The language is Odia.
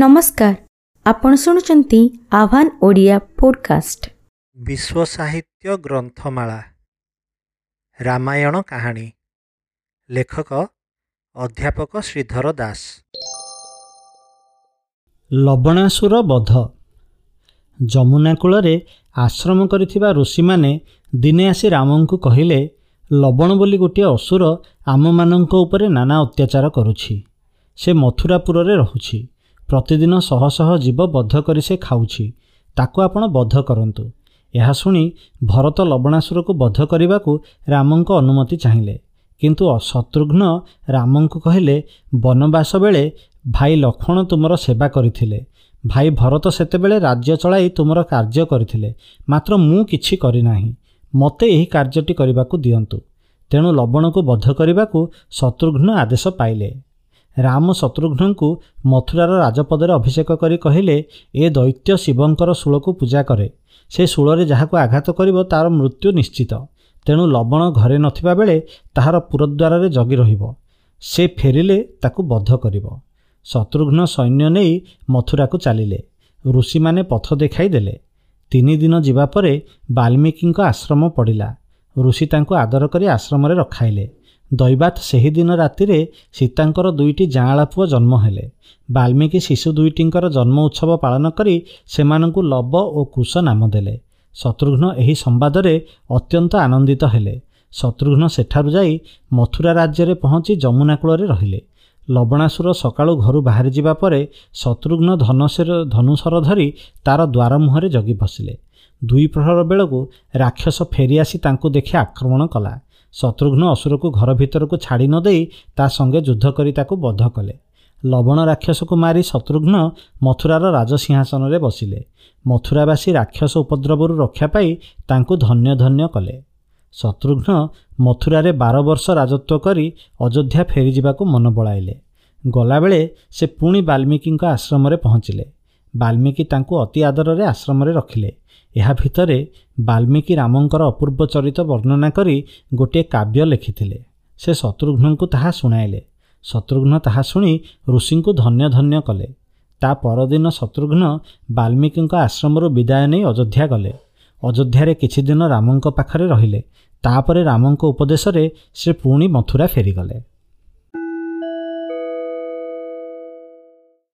ନମସ୍କାର। ଆପଣ ଶୁଣୁଛନ୍ତି ଆହ୍ୱାନ ଓଡ଼ିଆ ପୋଡ଼କାଷ୍ଟ। ବିଶ୍ୱ ସାହିତ୍ୟ ଗ୍ରନ୍ଥମାଳା। ରାମାୟଣ କାହାଣୀ। ଲେଖକ ଅଧ୍ୟାପକ ଶ୍ରୀଧର ଦାସ। ଲବଣାସୁର ବଧ। ଯମୁନା କୂଳରେ ଆଶ୍ରମ କରିଥିବା ଋଷିମାନେ ଦିନେ ଆସି ରାମଙ୍କୁ କହିଲେ ଲବଣ ବୋଲି ଗୋଟିଏ ଅସୁର ଆମମାନଙ୍କ ଉପରେ ନାନା ଅତ୍ୟାଚାର କରୁଛି। ସେ ମଥୁରାପୁରରେ ରହୁଛି। ପ୍ରତିଦିନ ଶହ ଶହ ଜୀବ ବଧ କରି ସେ ଖାଉଛି ତାକୁ ଆପଣ ବଧ କରନ୍ତୁ। ଏହା ଶୁଣି ଭରତ ଲବଣାସୁରକୁ ବଧ କରିବାକୁ ରାମଙ୍କ ଅନୁମତି ଚାହିଁଲେ। କିନ୍ତୁ ଶତ୍ରୁଘ୍ନ ରାମଙ୍କୁ କହିଲେ ବନବାସ ବେଳେ ଭାଇ ଲକ୍ଷ୍ମଣ ତୁମର ସେବା କରିଥିଲେ। ଭାଇ ଭରତ ସେତେବେଳେ ରାଜ୍ୟ ଚଳାଇ ତୁମର କାର୍ଯ୍ୟ କରିଥିଲେ। ମାତ୍ର ମୁଁ କିଛି କରିନାହିଁ। ମୋତେ ଏହି କାର୍ଯ୍ୟଟି କରିବାକୁ ଦିଅନ୍ତୁ। ତେଣୁ ଲବଣକୁ ବଧ କରିବାକୁ ଶତ୍ରୁଘ୍ନ ଆଦେଶ ପାଇଲେ। ରାମ ଶତ୍ରୁଘ୍ନଙ୍କୁ ମଥୁରାର ରାଜପଦରେ ଅଭିଷେକ କରି କହିଲେ ଏ ଦୈତ୍ୟ ଶିବଙ୍କର ଶୂଳକୁ ପୂଜା କରେ। ସେ ଶୂଳରେ ଯାହାକୁ ଆଘାତ କରିବ ତାର ମୃତ୍ୟୁ ନିଶ୍ଚିତ। ତେଣୁ ଲବଣ ଘରେ ନଥିବା ବେଳେ ତାହାର ପୁରଦ୍ୱାରରେ ଜଗି ରହିବ। ସେ ଫେରିଲେ ତାକୁ ବଧ କରିବ ଶତ୍ରୁଘ୍ନ ସୈନ୍ୟ ନେଇ ମଥୁରାକୁ ଚାଲିଲେ। ଋଷିମାନେ ପଥ ଦେଖାଇ ଦେଲେ। ତିନି ଦିନ ଯିବା ପରେ ବାଲ୍ମୀକିଙ୍କ ଆଶ୍ରମ ପଡ଼ିଲା। ଋଷି ତାଙ୍କୁ ଆଦର କରି ଆଶ୍ରମରେ ରଖାଇଲେ। ଦୈବାତ ସେହିଦିନ ରାତିରେ ସୀତାଙ୍କର ଦୁଇଟି ଯାଆଁଳା ପୁଅ ଜନ୍ମ ହେଲେ। ବାଲ୍ମୀକି ଶିଶୁ ଦୁଇଟିଙ୍କର ଜନ୍ମ ଉତ୍ସବ ପାଳନ କରି ସେମାନଙ୍କୁ ଲବ ଓ କୁଶ ନାମ ଦେଲେ। ଶତ୍ରୁଘ୍ନ ଏହି ସମ୍ବାଦରେ ଅତ୍ୟନ୍ତ ଆନନ୍ଦିତ ହେଲେ। ଶତ୍ରୁଘ୍ନ ସେଠାରୁ ଯାଇ ମଥୁରା ରାଜ୍ୟରେ ପହଞ୍ଚି ଯମୁନା କୂଳରେ ରହିଲେ। ଲବଣାସୁର ସକାଳୁ ଘରୁ ବାହାରିଯିବା ପରେ ଶତ୍ରୁଘ୍ନ ଧନୁଶର ଧନୁଶର ଧରି ତାର ଦ୍ୱାର ମୁହଁରେ ଜଗି ବସିଲେ। ଦୁଇ ପ୍ରହର ବେଳକୁ ରାକ୍ଷସ ଫେରିଆସି ତାଙ୍କୁ ଦେଖି ଆକ୍ରମଣ କଲା। ଶତ୍ରୁଘ୍ନ ଅସୁରକୁ ଘର ଭିତରକୁ ଛାଡ଼ି ନ ଦେଇ ତା ସଙ୍ଗେ ଯୁଦ୍ଧ କରି ତାକୁ ବଧ କଲେ। ଲବଣ ରାକ୍ଷସକୁ ମାରି ଶତ୍ରୁଘ୍ନ ମଥୁରାର ରାଜସିଂହାସନରେ ବସିଲେ। ମଥୁରାବାସୀ ରାକ୍ଷସ ଉପଦ୍ରବରୁ ରକ୍ଷା ପାଇ ତାଙ୍କୁ ଧନ୍ୟ ଧନ୍ୟ କଲେ। ଶତ୍ରୁଘ୍ନ ମଥୁରାରେ ବାର ବର୍ଷ ରାଜତ୍ୱ କରି ଅଯୋଧ୍ୟା ଫେରିଯିବାକୁ ମନ ବଳାଇଲେ। ଗଲାବେଳେ ସେ ପୁଣି ବାଲ୍ମୀକିଙ୍କ ଆଶ୍ରମରେ ପହଞ୍ଚିଲେ। ବାଲ୍ମୀକି ତାଙ୍କୁ ଅତି ଆଦରରେ ଆଶ୍ରମରେ ରଖିଲେ। ଏହା ଭିତରେ ବାଲ୍ମୀକି ରାମଙ୍କର ଅପୂର୍ବ ଚରିତ ବର୍ଣ୍ଣନା କରି ଗୋଟିଏ କାବ୍ୟ ଲେଖିଥିଲେ। ସେ ଶତ୍ରୁଘ୍ନଙ୍କୁ ତାହା ଶୁଣାଇଲେ। ଶତ୍ରୁଘ୍ନ ତାହା ଶୁଣି ଋଷିଙ୍କୁ ଧନ୍ୟ ଧନ୍ୟ କଲେ। ତା ପରଦିନ ଶତ୍ରୁଘ୍ନ ବାଲ୍ମୀକିଙ୍କ ଆଶ୍ରମରୁ ବିଦାୟ ନେଇ ଅଯୋଧ୍ୟା ଗଲେ। ଅଯୋଧ୍ୟାରେ କିଛି ଦିନ ରାମଙ୍କ ପାଖରେ ରହିଲେ। ତାପରେ ରାମଙ୍କ ଉପଦେଶରେ ସେ ପୁଣି ମଥୁରା ଫେରିଗଲେ।